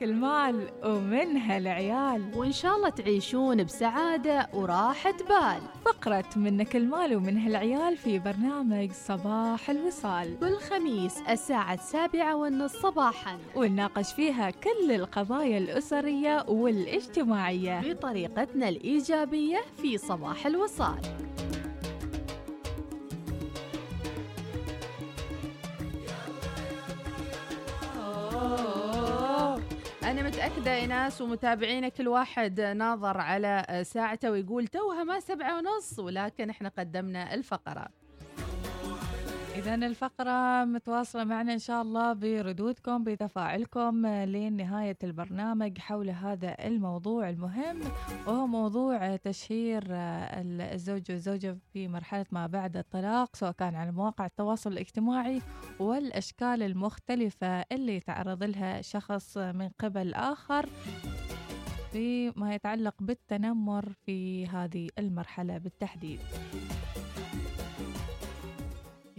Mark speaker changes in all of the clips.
Speaker 1: منك المال ومنها العيال.
Speaker 2: وإن شاء الله تعيشون بسعادة وراحة بال.
Speaker 1: فقرة منك المال ومنها العيال في برنامج صباح الوصال.
Speaker 2: كل خميس الساعة السابعة والنص صباحا.
Speaker 1: ونناقش فيها كل القضايا الأسرية والاجتماعية.
Speaker 2: بطريقتنا الإيجابية في صباح الوصال. أنا متأكدة يا ناس ومتابعينا كل واحد ناظر على ساعته ويقول توها ما سبعة ونص ولكن إحنا قدمنا الفقرة.
Speaker 1: إذا الفقرة متواصلة معنا إن شاء الله بردودكم بتفاعلكم لين نهاية البرنامج حول هذا الموضوع المهم وهو موضوع تشهير الزوج والزوجة في مرحلة ما بعد الطلاق سواء كان على مواقع التواصل الاجتماعي والأشكال المختلفة اللي يتعرض لها شخص من قبل آخر فيما يتعلق بالتنمر في هذه المرحلة بالتحديد.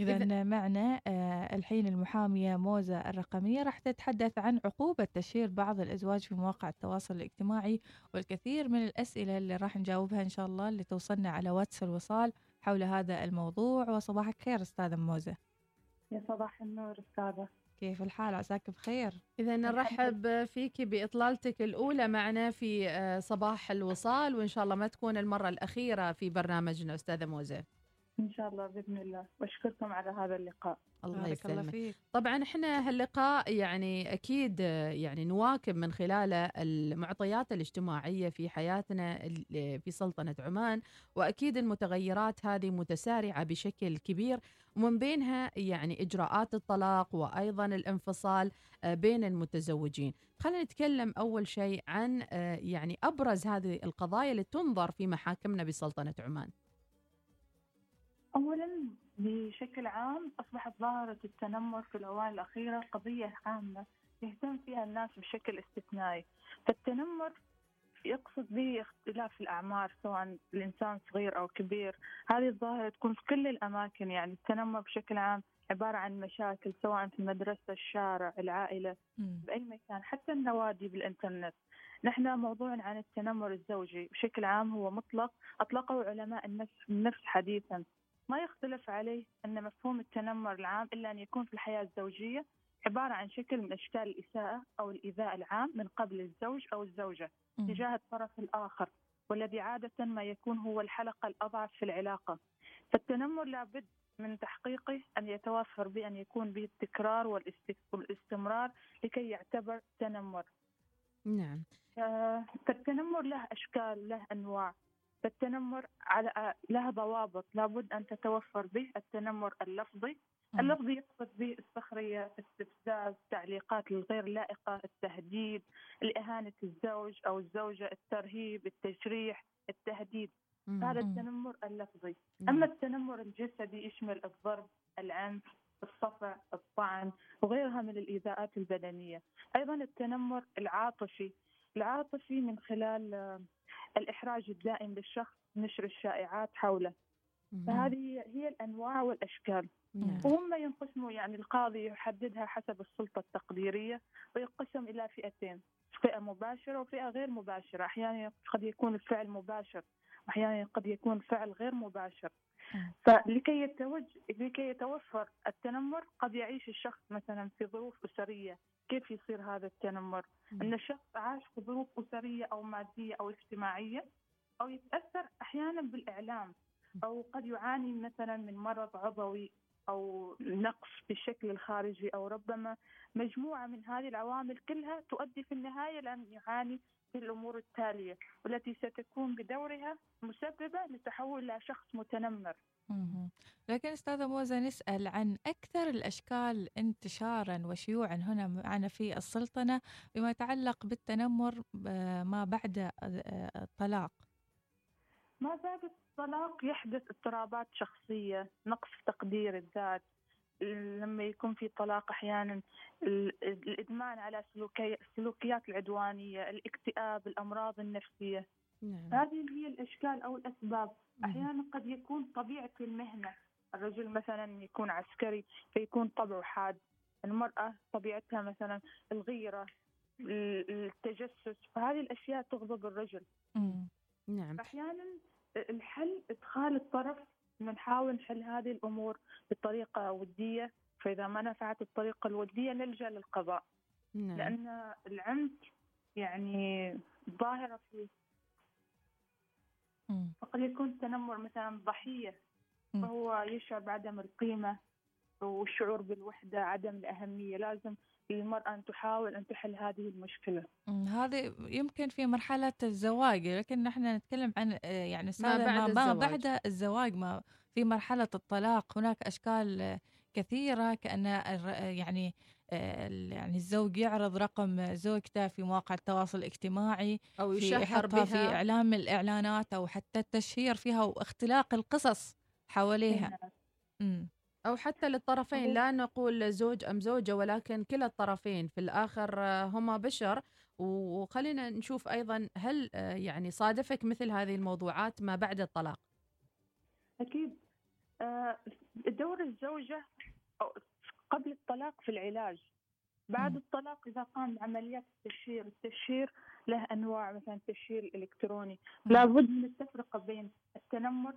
Speaker 1: إذا معنا آه الحين المحامية موزة الرقمية راح تتحدث عن عقوبة تشهير بعض الأزواج في مواقع التواصل الاجتماعي والكثير من الأسئلة اللي راح نجاوبها إن شاء الله اللي توصلنا على واتس الوصال حول هذا الموضوع. وصباحك خير أستاذة موزة.
Speaker 3: يا صباح النور أستاذة.
Speaker 1: كيف الحال؟ عساك بخير.
Speaker 2: إذا نرحب فيك بإطلالتك الأولى معنا في صباح الوصال وإن شاء الله ما تكون المرة الأخيرة في برنامجنا أستاذة موزة.
Speaker 3: إن شاء الله بإذن الله. وأشكركم على هذا اللقاء.
Speaker 2: الله يسلمك. طبعا إحنا هاللقاء يعني أكيد يعني نواكب من خلاله المعطيات الاجتماعية في حياتنا في سلطنة عمان وأكيد المتغيرات هذه متسارعة بشكل كبير ومن بينها يعني إجراءات الطلاق وأيضا الانفصال بين المتزوجين. خلينا نتكلم أول شيء عن يعني أبرز هذه القضايا اللي تنظر في محاكمنا بسلطنة عمان.
Speaker 3: أولا بشكل عام أصبحت ظاهرة التنمر في الأوان الأخيرة قضية عامة يهتم فيها الناس بشكل استثنائي. فالتنمر يقصد به اختلاف الأعمار سواء الإنسان صغير أو كبير. هذه الظاهرة تكون في كل الأماكن يعني التنمر بشكل عام عبارة عن مشاكل سواء في المدرسة الشارع العائلة بأي مكان حتى النوادي بالإنترنت. نحن موضوع عن التنمر الزوجي بشكل عام هو مطلق أطلقه علماء النفس حديثا. ما يختلف عليه أن مفهوم التنمر العام إلا أن يكون في الحياة الزوجية عبارة عن شكل من أشكال الإساءة أو الإيذاء العام من قبل الزوج أو الزوجة تجاه الطرف الآخر والذي عادة ما يكون هو الحلقة الأضعف في العلاقة. فالتنمر لابد من تحقيقه أن يتوفر بأن يكون به التكرار والاستمرار لكي يعتبر تنمر.
Speaker 2: نعم.
Speaker 3: فالتنمر له أشكال له أنواع. فالتنمر على لها ضوابط لابد أن تتوفر به التنمر اللفظي اللفظي يقصد به السخرية، استفزاز، التعليقات الغير لائقة، التهديد، الإهانة الزوج أو الزوجة، الترهيب، التجريح، التهديد. هذا التنمر اللفظي. أما التنمر الجسدي يشمل الضرب، العنف، الصفع، الطعن وغيرها من الإيذاءات البدنية. أيضا التنمر العاطفي، العاطفي من خلال الإحراج الدائم للشخص نشر الشائعات حوله. فهذه هي الأنواع والأشكال.
Speaker 2: نعم.
Speaker 3: وهم ينقسموا يعني القاضي يحددها حسب السلطة التقديرية ويقسم إلى فئتين فئة مباشرة وفئة غير مباشرة. أحيانا قد يكون الفعل مباشر أحيانا قد يكون فعل غير مباشر. فلكي يتوج لكي يتوفر التنمر قد يعيش الشخص مثلا في ظروف أسرية كيف يصير هذا التنمر؟ أن الشخص عاش في ظروف أسرية أو مادية أو اجتماعية أو يتأثر أحيانا بالإعلام أو قد يعاني مثلا من مرض عضوي أو نقص في الشكل الخارجي أو ربما مجموعة من هذه العوامل كلها تؤدي في النهاية لأن يعاني في الأمور التالية والتي ستكون بدورها مسببة لتحول إلى شخص متنمر.
Speaker 1: لكن أستاذة موزة نسأل عن أكثر الأشكال انتشارا وشيوعا هنا معنا في السلطنة بما يتعلق بالتنمر ما بعد الطلاق.
Speaker 3: ما بعد الطلاق يحدث اضطرابات شخصية نقص تقدير الذات. لما يكون في طلاق أحيانا الإدمان على السلوكيات العدوانية، الاكتئاب، الأمراض النفسية.
Speaker 2: نعم.
Speaker 3: هذه هي الأشكال أو الأسباب، أحيانا قد يكون طبيعة المهنة، الرجل مثلا يكون عسكري فيكون طبعه حاد، المرأة طبيعتها مثلا الغيرة، التجسس فهذه الأشياء تغضب الرجل
Speaker 1: مم.
Speaker 2: نعم
Speaker 3: أحيانا الحل إدخال الطرف نحاول نحل هذه الأمور بطريقة ودية فإذا ما نفعت الطريقة الودية نلجأ للقضاء
Speaker 2: نعم
Speaker 3: لأن العنف يعني ظاهرة فيه
Speaker 1: مم.
Speaker 3: وقد يكون التنمر مثلا ضحية. فهو يشعر بعدم القيمة والشعور بالوحدة عدم الأهمية لازم للمرأة أن تحاول أن تحل هذه المشكلة.
Speaker 1: هذه يمكن في مرحلة الزواج لكن نحن نتكلم عن آه، يعني سادة
Speaker 2: بعد
Speaker 1: ما, ما
Speaker 2: الزواج.
Speaker 1: بعد الزواج ما في مرحلة الطلاق هناك أشكال كثيرة كأن يعني يعني الزوج يعرض رقم زوجته في مواقع التواصل الاجتماعي
Speaker 2: أو
Speaker 1: في
Speaker 2: يشهر
Speaker 1: في
Speaker 2: بها.
Speaker 1: إعلام من الإعلانات أو حتى التشهير فيها واختلاق القصص حواليها. مم.
Speaker 2: أو حتى للطرفين لا نقول زوج أم زوجة ولكن كلا الطرفين. في الآخر آه، هما بشر. وخلينا نشوف أيضا هل آه، يعني صادفك مثل هذه الموضوعات ما بعد الطلاق؟
Speaker 3: أكيد. آه، دور الزوجة أو قبل الطلاق في العلاج. بعد. الطلاق إذا قام بعمليات التشهير التشهير له أنواع مثلا التشهير الإلكتروني
Speaker 1: مم.
Speaker 3: لابد من التفرقة بين التنمر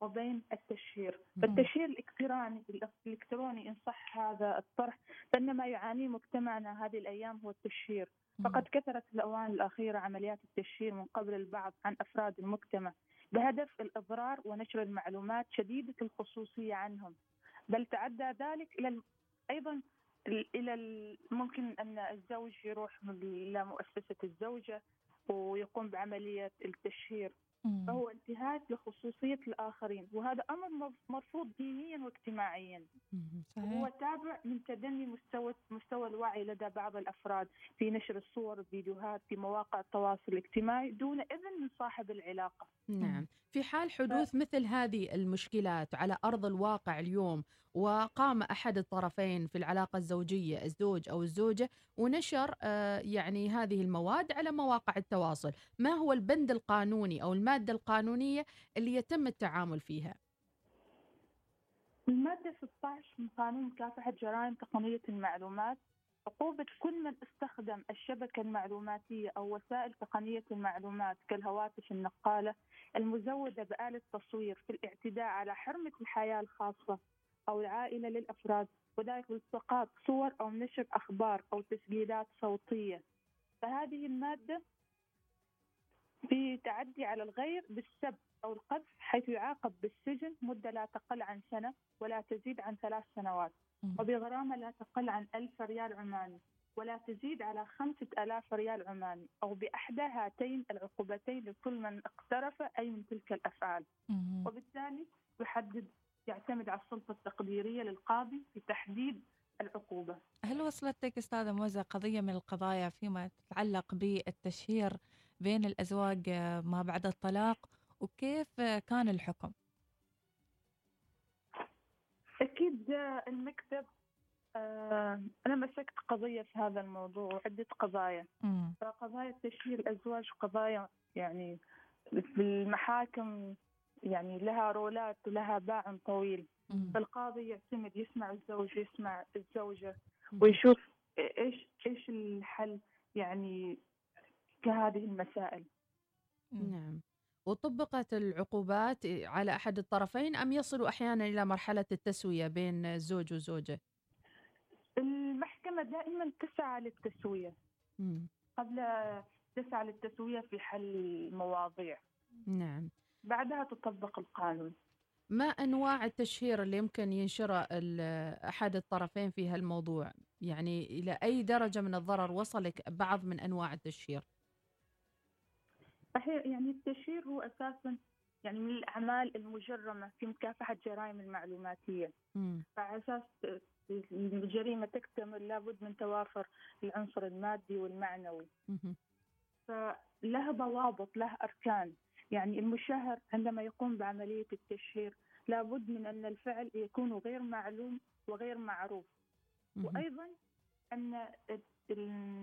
Speaker 3: وبين التشهير. فالتشهير الإلكتروني الإلكتروني إن صح هذا الطرح فإن ما يعانيه مجتمعنا هذه الأيام هو التشهير. فقد كثرت في الأوان الأخيرة عمليات التشهير من قبل البعض عن أفراد المجتمع. بهدف الإضرار ونشر المعلومات شديدة الخصوصية عنهم. بل تعدى ذلك إلى الم- أيضا ال- إلى ال- ممكن أن الزوج يروح إلى مؤسسة الزوجة ويقوم بعملية التشهير. فهو انتهاك لخصوصية الآخرين وهذا أمر مر- مرفوض دينيا واجتماعيا.
Speaker 1: صحيح.
Speaker 3: تابع من تدني مستوى مستوى الوعي لدى بعض الأفراد في نشر الصور والفيديوهات في مواقع التواصل الاجتماعي دون إذن من صاحب العلاقة.
Speaker 2: نعم. في حال حدوث مثل هذه المشكلات على أرض الواقع اليوم وقام أحد الطرفين في العلاقة الزوجية الزوج أو الزوجة ونشر آه، يعني هذه المواد على مواقع التواصل. ما هو البند القانوني أو المادة القانونية اللي يتم التعامل فيها؟
Speaker 3: المادة 16 من قانون مكافحة جرائم تقنية المعلومات. عقوبة كل من استخدم الشبكة المعلوماتية أو وسائل تقنية المعلومات كالهواتف النقالة المزودة بآلة تصوير في الاعتداء على حرمة الحياة الخاصة. أو العائلة للأفراد وذلك بالتقاط صور أو نشر أخبار أو تسجيلات صوتية فهذه المادة في تعدي على الغير بالسب أو القذف حيث يعاقب بالسجن مدة لا تقل عن سنة ولا تزيد عن ثلاث سنوات. وبغرامة لا تقل عن ألف ريال عماني ولا تزيد على خمسة ألاف ريال عماني أو بإحدى هاتين العقوبتين لكل من اقترف أي من تلك الأفعال. وبالتالي يحدد يعتمد على السلطة التقديرية للقاضي في تحديد العقوبة
Speaker 1: هل وصلتك أستاذة موزة قضية من القضايا فيما يتعلق بالتشهير بين الأزواج آه، ما بعد الطلاق وكيف كان الحكم؟
Speaker 3: أكيد المكتب آه، أنا مسكت قضية في هذا الموضوع وعدة قضايا. فقضايا تشهير الأزواج قضايا يعني في المحاكم يعني لها رولات ولها باع طويل. فالقاضي يعتمد يسمع الزوج يسمع الزوجة. ويشوف إيش إيش الحل يعني كهذه المسائل.
Speaker 2: نعم وطبقت العقوبات على أحد الطرفين أم يصل أحيانا إلى مرحلة التسوية بين الزوج والزوجه
Speaker 3: المحكمة دائما تسعى للتسوية
Speaker 2: مم.
Speaker 3: قبل تسعى للتسوية في حل المواضيع
Speaker 2: نعم
Speaker 3: بعدها تطبق القانون.
Speaker 2: ما أنواع التشهير اللي يمكن ينشره ال- أحد الطرفين في هالموضوع؟ يعني إلى أي درجة من الضرر وصلك بعض من أنواع التشهير؟
Speaker 3: صحيح يعني التشهير هو أساسا يعني من الأعمال المجرمة في مكافحة جرائم المعلوماتية. فعلى أساس الجريمة تكتمل لابد من توافر العنصر المادي والمعنوي. فلها ضوابط لها أركان. يعني المشهر عندما يقوم بعملية التشهير لابد من أن الفعل يكون غير معلوم وغير معروف. وأيضا أن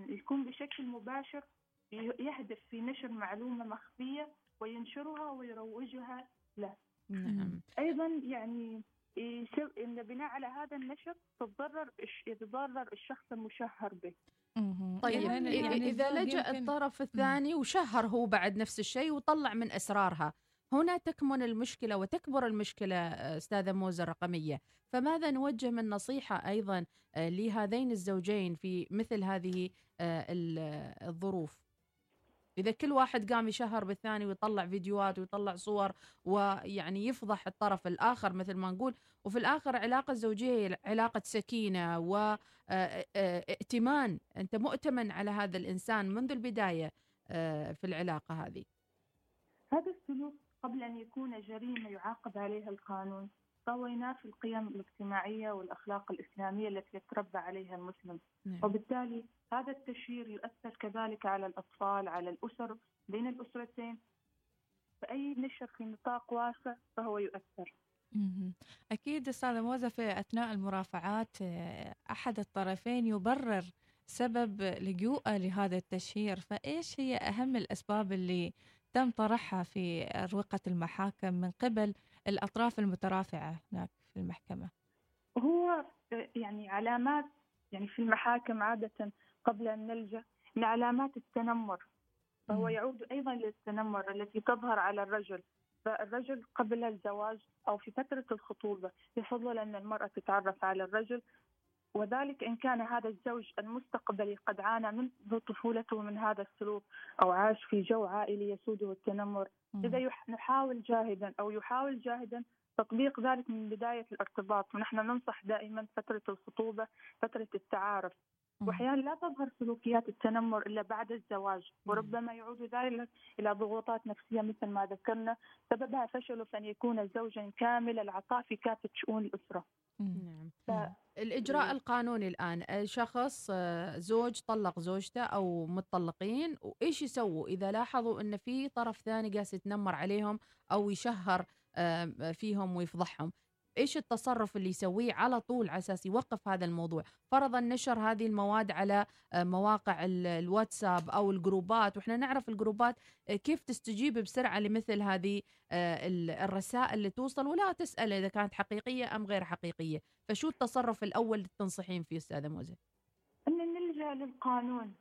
Speaker 3: يكون بشكل مباشر يهدف في نشر معلومة مخفية وينشرها ويروجها له
Speaker 2: نعم
Speaker 3: أيضا يعني يسو- إن بناء على هذا النشر تتضرر يتضرر الشخص المشهر به.
Speaker 2: طيب.
Speaker 1: يعني-
Speaker 2: إذا-
Speaker 1: يعني
Speaker 2: إذا
Speaker 1: الزوج
Speaker 2: لجأ
Speaker 1: يمكن-
Speaker 2: الطرف الثاني وشهر هو بعد نفس الشيء وطلع من أسرارها. هنا تكمن المشكلة وتكبر المشكلة آه، أستاذة موزة الرقمية. فماذا نوجه من نصيحة أيضا آه، لهذين الزوجين في مثل هذه آه، الظروف؟ إذا كل واحد قام يشهر بالثاني ويطلع فيديوهات ويطلع صور ويعني يفضح الطرف الآخر مثل ما نقول وفي الآخر علاقة الزوجية هي علاقة سكينة وائتمان أنت مؤتمن على هذا الإنسان منذ البداية آه، في العلاقة هذه.
Speaker 3: هذا السلوك قبل أن يكون جريمة يعاقب عليها القانون. فهو ينافي القيم الاجتماعية والأخلاق الإسلامية التي يتربى عليها المسلم.
Speaker 2: نعم.
Speaker 3: وبالتالي هذا التشهير يؤثر كذلك على الأطفال على الأسر بين الأسرتين. فأي نشر في نطاق واسع فهو يؤثر.
Speaker 1: أكيد أستاذة موزة في أثناء المرافعات آه، أحد الطرفين يبرر سبب لجوءه لهذا التشهير. فإيش هي أهم الأسباب اللي تم طرحها في أروقة المحاكم من قبل؟ الأطراف المترافعة هناك في المحكمة
Speaker 3: هو يعني علامات يعني في المحاكم عادة قبل أن نلجأ من علامات التنمر فهو. يعود أيضا للتنمر التي تظهر على الرجل فالرجل قبل الزواج أو في فترة الخطوبة يفضل أن المرأة تتعرف على الرجل وذلك إن كان هذا الزوج المستقبلي قد عانى منذ طفولته من هذا السلوك أو عاش في جو عائلي يسوده التنمر إذا نحاول جاهدا أو يحاول جاهدا تطبيق ذلك من بداية الارتباط ونحن ننصح دائما فترة الخطوبة فترة التعارف. وأحيانا لا تظهر سلوكيات التنمر إلا بعد الزواج. وربما يعود ذلك إلى ضغوطات نفسية مثل ما ذكرنا سببها فشله في أن يكون زوجا كامل العطاء في كافة شؤون الأسرة.
Speaker 2: نعم.
Speaker 3: ف-
Speaker 2: الإجراء القانوني الآن شخص آه، زوج طلق زوجته أو متطلقين وإيش يسووا؟ إذا لاحظوا أن في طرف ثاني قاعد يتنمر عليهم أو يشهر آه، فيهم ويفضحهم إيش التصرف اللي يسويه على طول على أساس يوقف هذا الموضوع؟ فرضا نشر هذه المواد على آه، مواقع ال- الواتساب أو الجروبات وإحنا نعرف الجروبات آه، كيف تستجيب بسرعة لمثل هذه آه، ال- الرسائل اللي توصل ولا تسأل إذا كانت حقيقية أم غير حقيقية. فشو التصرف الأول اللي تنصحين فيه أستاذة موزة؟
Speaker 3: أن نلجأ للقانون.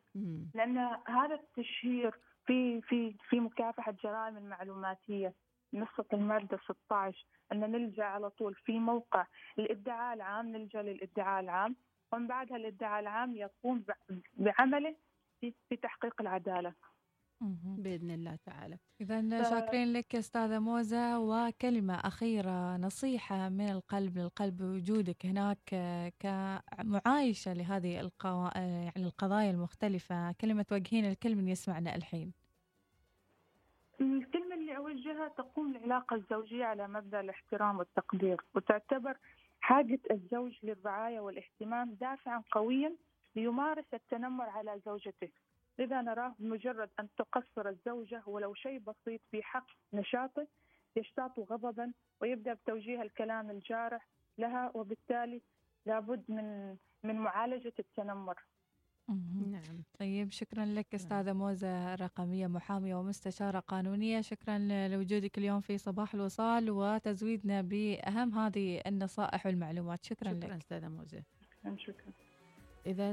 Speaker 3: لأن هذا التشهير في في في مكافحة جرائم المعلوماتية. نصة المادة 16 أن نلجأ على طول في موقع الإدعاء العام نلجأ للإدعاء العام ومن بعدها الإدعاء العام يقوم بعمله في في تحقيق العدالة.
Speaker 2: بإذن الله تعالى.
Speaker 1: إذا
Speaker 3: ف-
Speaker 1: شاكرين لك أستاذة موزة وكلمة أخيرة نصيحة من القلب للقلب بوجودك هناك آه، كمعايشة لهذه القوا... آه، يعني القضايا المختلفة. كلمة توجهين الكل من يسمعنا الحين.
Speaker 3: الكلمة أوجهها تقوم العلاقة الزوجية على مبدأ الاحترام والتقدير وتعتبر حاجة الزوج للرعاية والاهتمام دافعا قويا ليمارس التنمر على زوجته لذا نراه بمجرد أن تقصر الزوجة ولو شيء بسيط في حق نشاطه يشتاط غضبا ويبدأ بتوجيه الكلام الجارح لها وبالتالي لابد من من معالجة التنمر.
Speaker 2: نعم.
Speaker 1: طيب شكرا لك أستاذة موزة رقمية محامية ومستشارة قانونية. شكرا لوجودك اليوم في صباح الوصال وتزويدنا بأهم هذه النصائح والمعلومات. شكرا,
Speaker 2: شكرا
Speaker 1: لك.
Speaker 2: أستاذة موزة.
Speaker 3: شكرا.
Speaker 2: إذا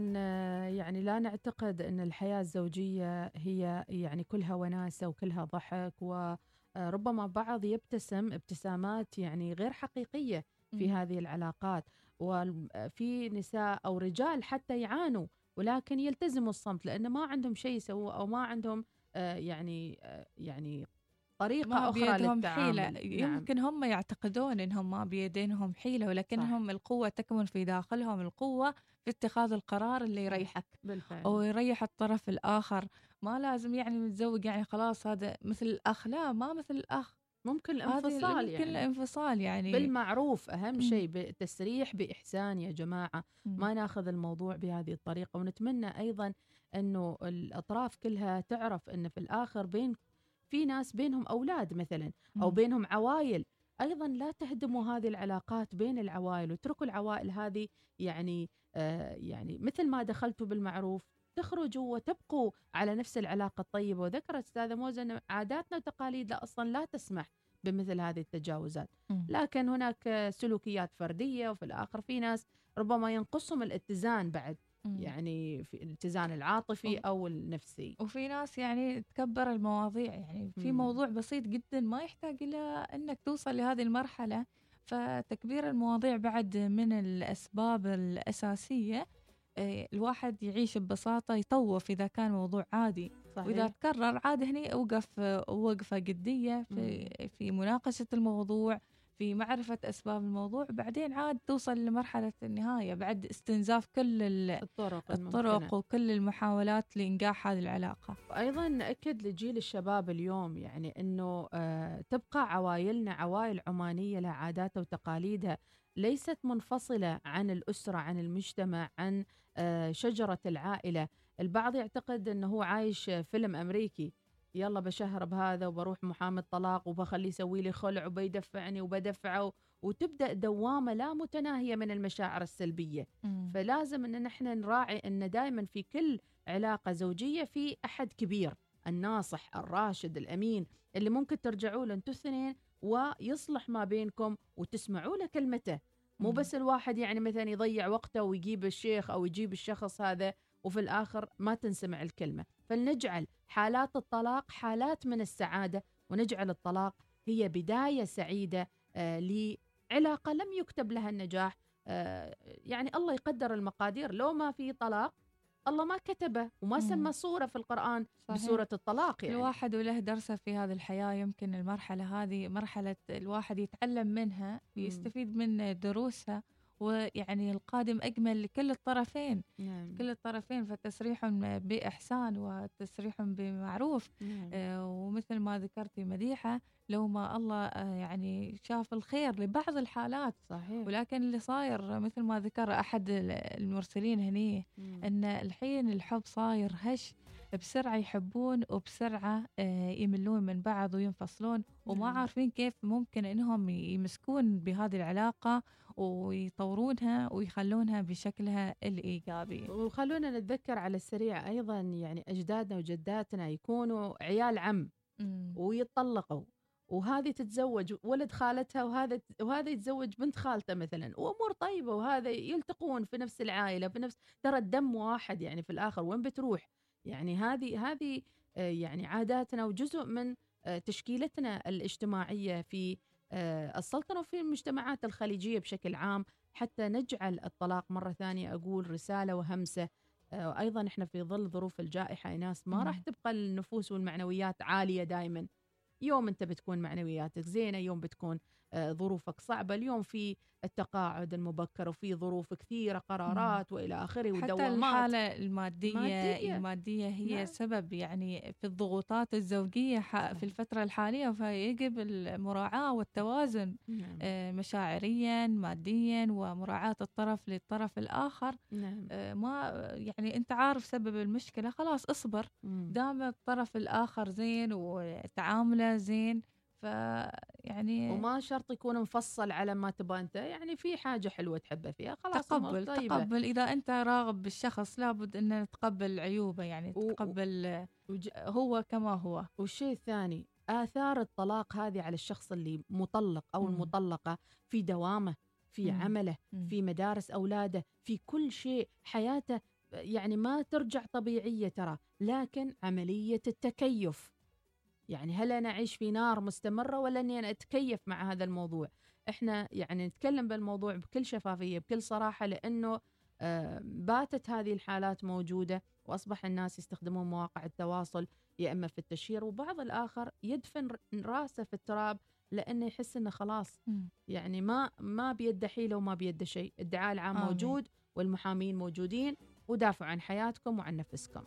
Speaker 2: يعني لا نعتقد أن الحياة الزوجية هي يعني كلها وناسة وكلها ضحك وربما بعض يبتسم ابتسامات يعني غير حقيقية في. هذه العلاقات. وفي نساء أو رجال حتى يعانوا ولكن يلتزموا الصمت لأن ما عندهم شيء يسووه أو ما عندهم آه، يعني آه، يعني طريقة
Speaker 1: ما
Speaker 2: أخرى
Speaker 1: بيدهم
Speaker 2: للتعامل.
Speaker 1: حيلة
Speaker 2: نعم.
Speaker 1: يمكن هم يعتقدون انهم ما بيدينهم حيلة ولكنهم القوة تكمن في داخلهم القوة في اتخاذ القرار اللي يريحك
Speaker 2: بالفعل.
Speaker 1: أو يريح الطرف الآخر. ما لازم يعني متزوج يعني خلاص هذا مثل الأخ لا ما مثل الأخ.
Speaker 2: ممكن الانفصال
Speaker 1: ممكن
Speaker 2: يعني.
Speaker 1: الانفصال يعني.
Speaker 2: بالمعروف
Speaker 1: مم.
Speaker 2: شيء بالتسريح بإحسان يا جماعة.
Speaker 1: مم.
Speaker 2: ما ناخذ الموضوع بهذه الطريقة. ونتمنى أيضا أنه الأطراف كلها تعرف أن في الآخر بين في ناس بينهم أولاد مثلا
Speaker 1: مم.
Speaker 2: بينهم عوائل. أيضا لا تهدموا هذه العلاقات بين العوائل. واتركوا العوائل هذه يعني آه يعني مثل ما دخلتوا بالمعروف. تخرجوا وتبقوا على نفس العلاقة الطيبة وذكرت أستاذة موزة أن عاداتنا وتقاليدنا أصلا لا تسمح بمثل هذه التجاوزات. لكن هناك سلوكيات فردية وفي الآخر في ناس ربما ينقصهم الاتزان بعد. يعني في الاتزان العاطفي. أو النفسي
Speaker 1: وفي ناس يعني تكبر المواضيع يعني في. موضوع بسيط جدا ما يحتاج إلى أنك توصل لهذه المرحلة فتكبير المواضيع بعد من الأسباب الأساسية آه، الواحد يعيش ببساطة يطوف إذا كان موضوع عادي. وإذا
Speaker 2: صحيح.
Speaker 1: تكرر عاد هني أوقف وقفة جدية في, في مناقشة الموضوع في معرفة أسباب الموضوع. بعدين عاد توصل لمرحلة النهاية بعد استنزاف كل ال-
Speaker 2: الطرق
Speaker 1: الطرق
Speaker 2: الممكنة.
Speaker 1: وكل المحاولات لإنجاح هذه العلاقة.
Speaker 2: وأيضا ناكد لجيل الشباب اليوم يعني إنه آه، تبقى عوائلنا عوائل عمانية لها عاداتها وتقاليدها. ليست منفصلة عن الأسرة عن المجتمع عن آه، شجرة العائلة. البعض يعتقد إنه هو عايش فيلم أمريكي. يلا بشهر بهذا وبروح محامي الطلاق وبخليه يسوي لي خلع وبيدفعني وبدفعه وتبدأ دوامة لا متناهية من المشاعر السلبية. فلازم إن نحن نراعي إن دائما في كل علاقة زوجية في أحد كبير الناصح الراشد الأمين اللي ممكن ترجعوا له أنتوا الاثنين ويصلح ما بينكم وتسمعوا له كلمته. مو. بس الواحد يعني مثلا يضيع وقته ويجيب الشيخ أو يجيب الشخص هذا وفي الآخر ما تنسمع الكلمة. فلنجعل حالات الطلاق حالات من السعادة ونجعل الطلاق هي بداية سعيدة آه لعلاقة لم يكتب لها النجاح. آه يعني الله يقدر المقادير. لو ما في طلاق الله ما كتبه وما. سمى صورة في القرآن
Speaker 1: صحيح.
Speaker 2: بسوره الطلاق يعني
Speaker 1: الواحد وله درسة في هذه الحياة يمكن المرحلة هذه مرحلة الواحد يتعلم منها ويستفيد من دروسها ويعني القادم أجمل لكل الطرفين
Speaker 2: نعم.
Speaker 1: كل الطرفين فتسريح بإحسان وتسريح بمعروف
Speaker 2: نعم.
Speaker 1: آه، ومثل ما ذكرتي مديحة لو ما الله آه، يعني شاف الخير لبعض الحالات
Speaker 2: صحيح
Speaker 1: ولكن اللي صاير مثل ما ذكر أحد المرسلين هني
Speaker 2: مم.
Speaker 1: إن الحين الحب صاير هش بسرعة يحبون وبسرعة آه، يملون من بعض وينفصلون وما
Speaker 2: نعم.
Speaker 1: عارفين كيف ممكن إنهم يمسكون بهذه العلاقة ويطورونها ويخلونها بشكلها الإيجابي
Speaker 2: وخلونا نتذكر على السريع أيضا يعني أجدادنا وجداتنا يكونوا عيال عم
Speaker 1: مم.
Speaker 2: ويطلقوا وهذه تتزوج ولد خالتها وهذا وهذا يتزوج بنت خالته مثلا وأمور طيبة وهذا يلتقون في نفس العائلة في نفس ترى الدم واحد يعني في الآخر وين بتروح يعني هذه هذه آه، يعني عاداتنا وجزء من آه، تشكيلتنا الاجتماعية في آه، السلطنة وفي المجتمعات الخليجية بشكل عام حتى نجعل الطلاق مرة ثانية أقول رسالة وهمسة وأيضا إحنا في ظل ظروف الجائحة ايناس ما
Speaker 1: مم.
Speaker 2: راح تبقى النفوس والمعنويات عالية دائما يوم أنت بتكون معنوياتك زينة يوم بتكون ظروفك صعبة اليوم في التقاعد المبكر وفي ظروف كثيرة قرارات وإلى آخره
Speaker 1: حتى
Speaker 2: ودوامات
Speaker 1: الحالة المادية
Speaker 2: مادية.
Speaker 1: المادية هي
Speaker 2: نعم.
Speaker 1: سبب يعني في الضغوطات الزوجية ح- في الفترة الحالية فيجب المراعاة والتوازن
Speaker 2: نعم.
Speaker 1: آه، مشاعريا ماديا ومراعاة الطرف للطرف الآخر
Speaker 2: نعم
Speaker 1: آه، ما يعني أنت عارف سبب المشكلة خلاص اصبر. دام الطرف الآخر زين وتعامله زين فيعني
Speaker 2: وما شرط يكون مفصل على ما تبغى أنت يعني في حاجة حلوة تحبه فيها خلاص
Speaker 1: تقبل
Speaker 2: طيبة.
Speaker 1: تقبل إذا أنت راغب بالشخص لابد أن نتقبل عيوبه يعني
Speaker 2: و-
Speaker 1: تقبل
Speaker 2: وج-
Speaker 1: هو كما هو
Speaker 2: والشيء الثاني آثار الطلاق هذه على الشخص اللي مطلق أو. المطلقة في دوامه في. عمله. في مدارس أولاده في كل شيء حياته يعني ما ترجع طبيعية ترى لكن عملية التكيف يعني هل أنا أعيش في نار مستمرة ولا أني أنا أتكيف مع هذا الموضوع إحنا يعني نتكلم بالموضوع بكل شفافية بكل صراحة لأنه آه، باتت هذه الحالات موجودة وأصبح الناس يستخدمون مواقع التواصل يا إما في التشهير وبعض الآخر يدفن راسه في التراب لأنه يحس إنه خلاص. يعني ما ما بيده حيلة وما بيده شيء، الدعاء العام
Speaker 1: آمين.
Speaker 2: موجود والمحامين موجودين ودافعوا عن حياتكم وعن نفسكم.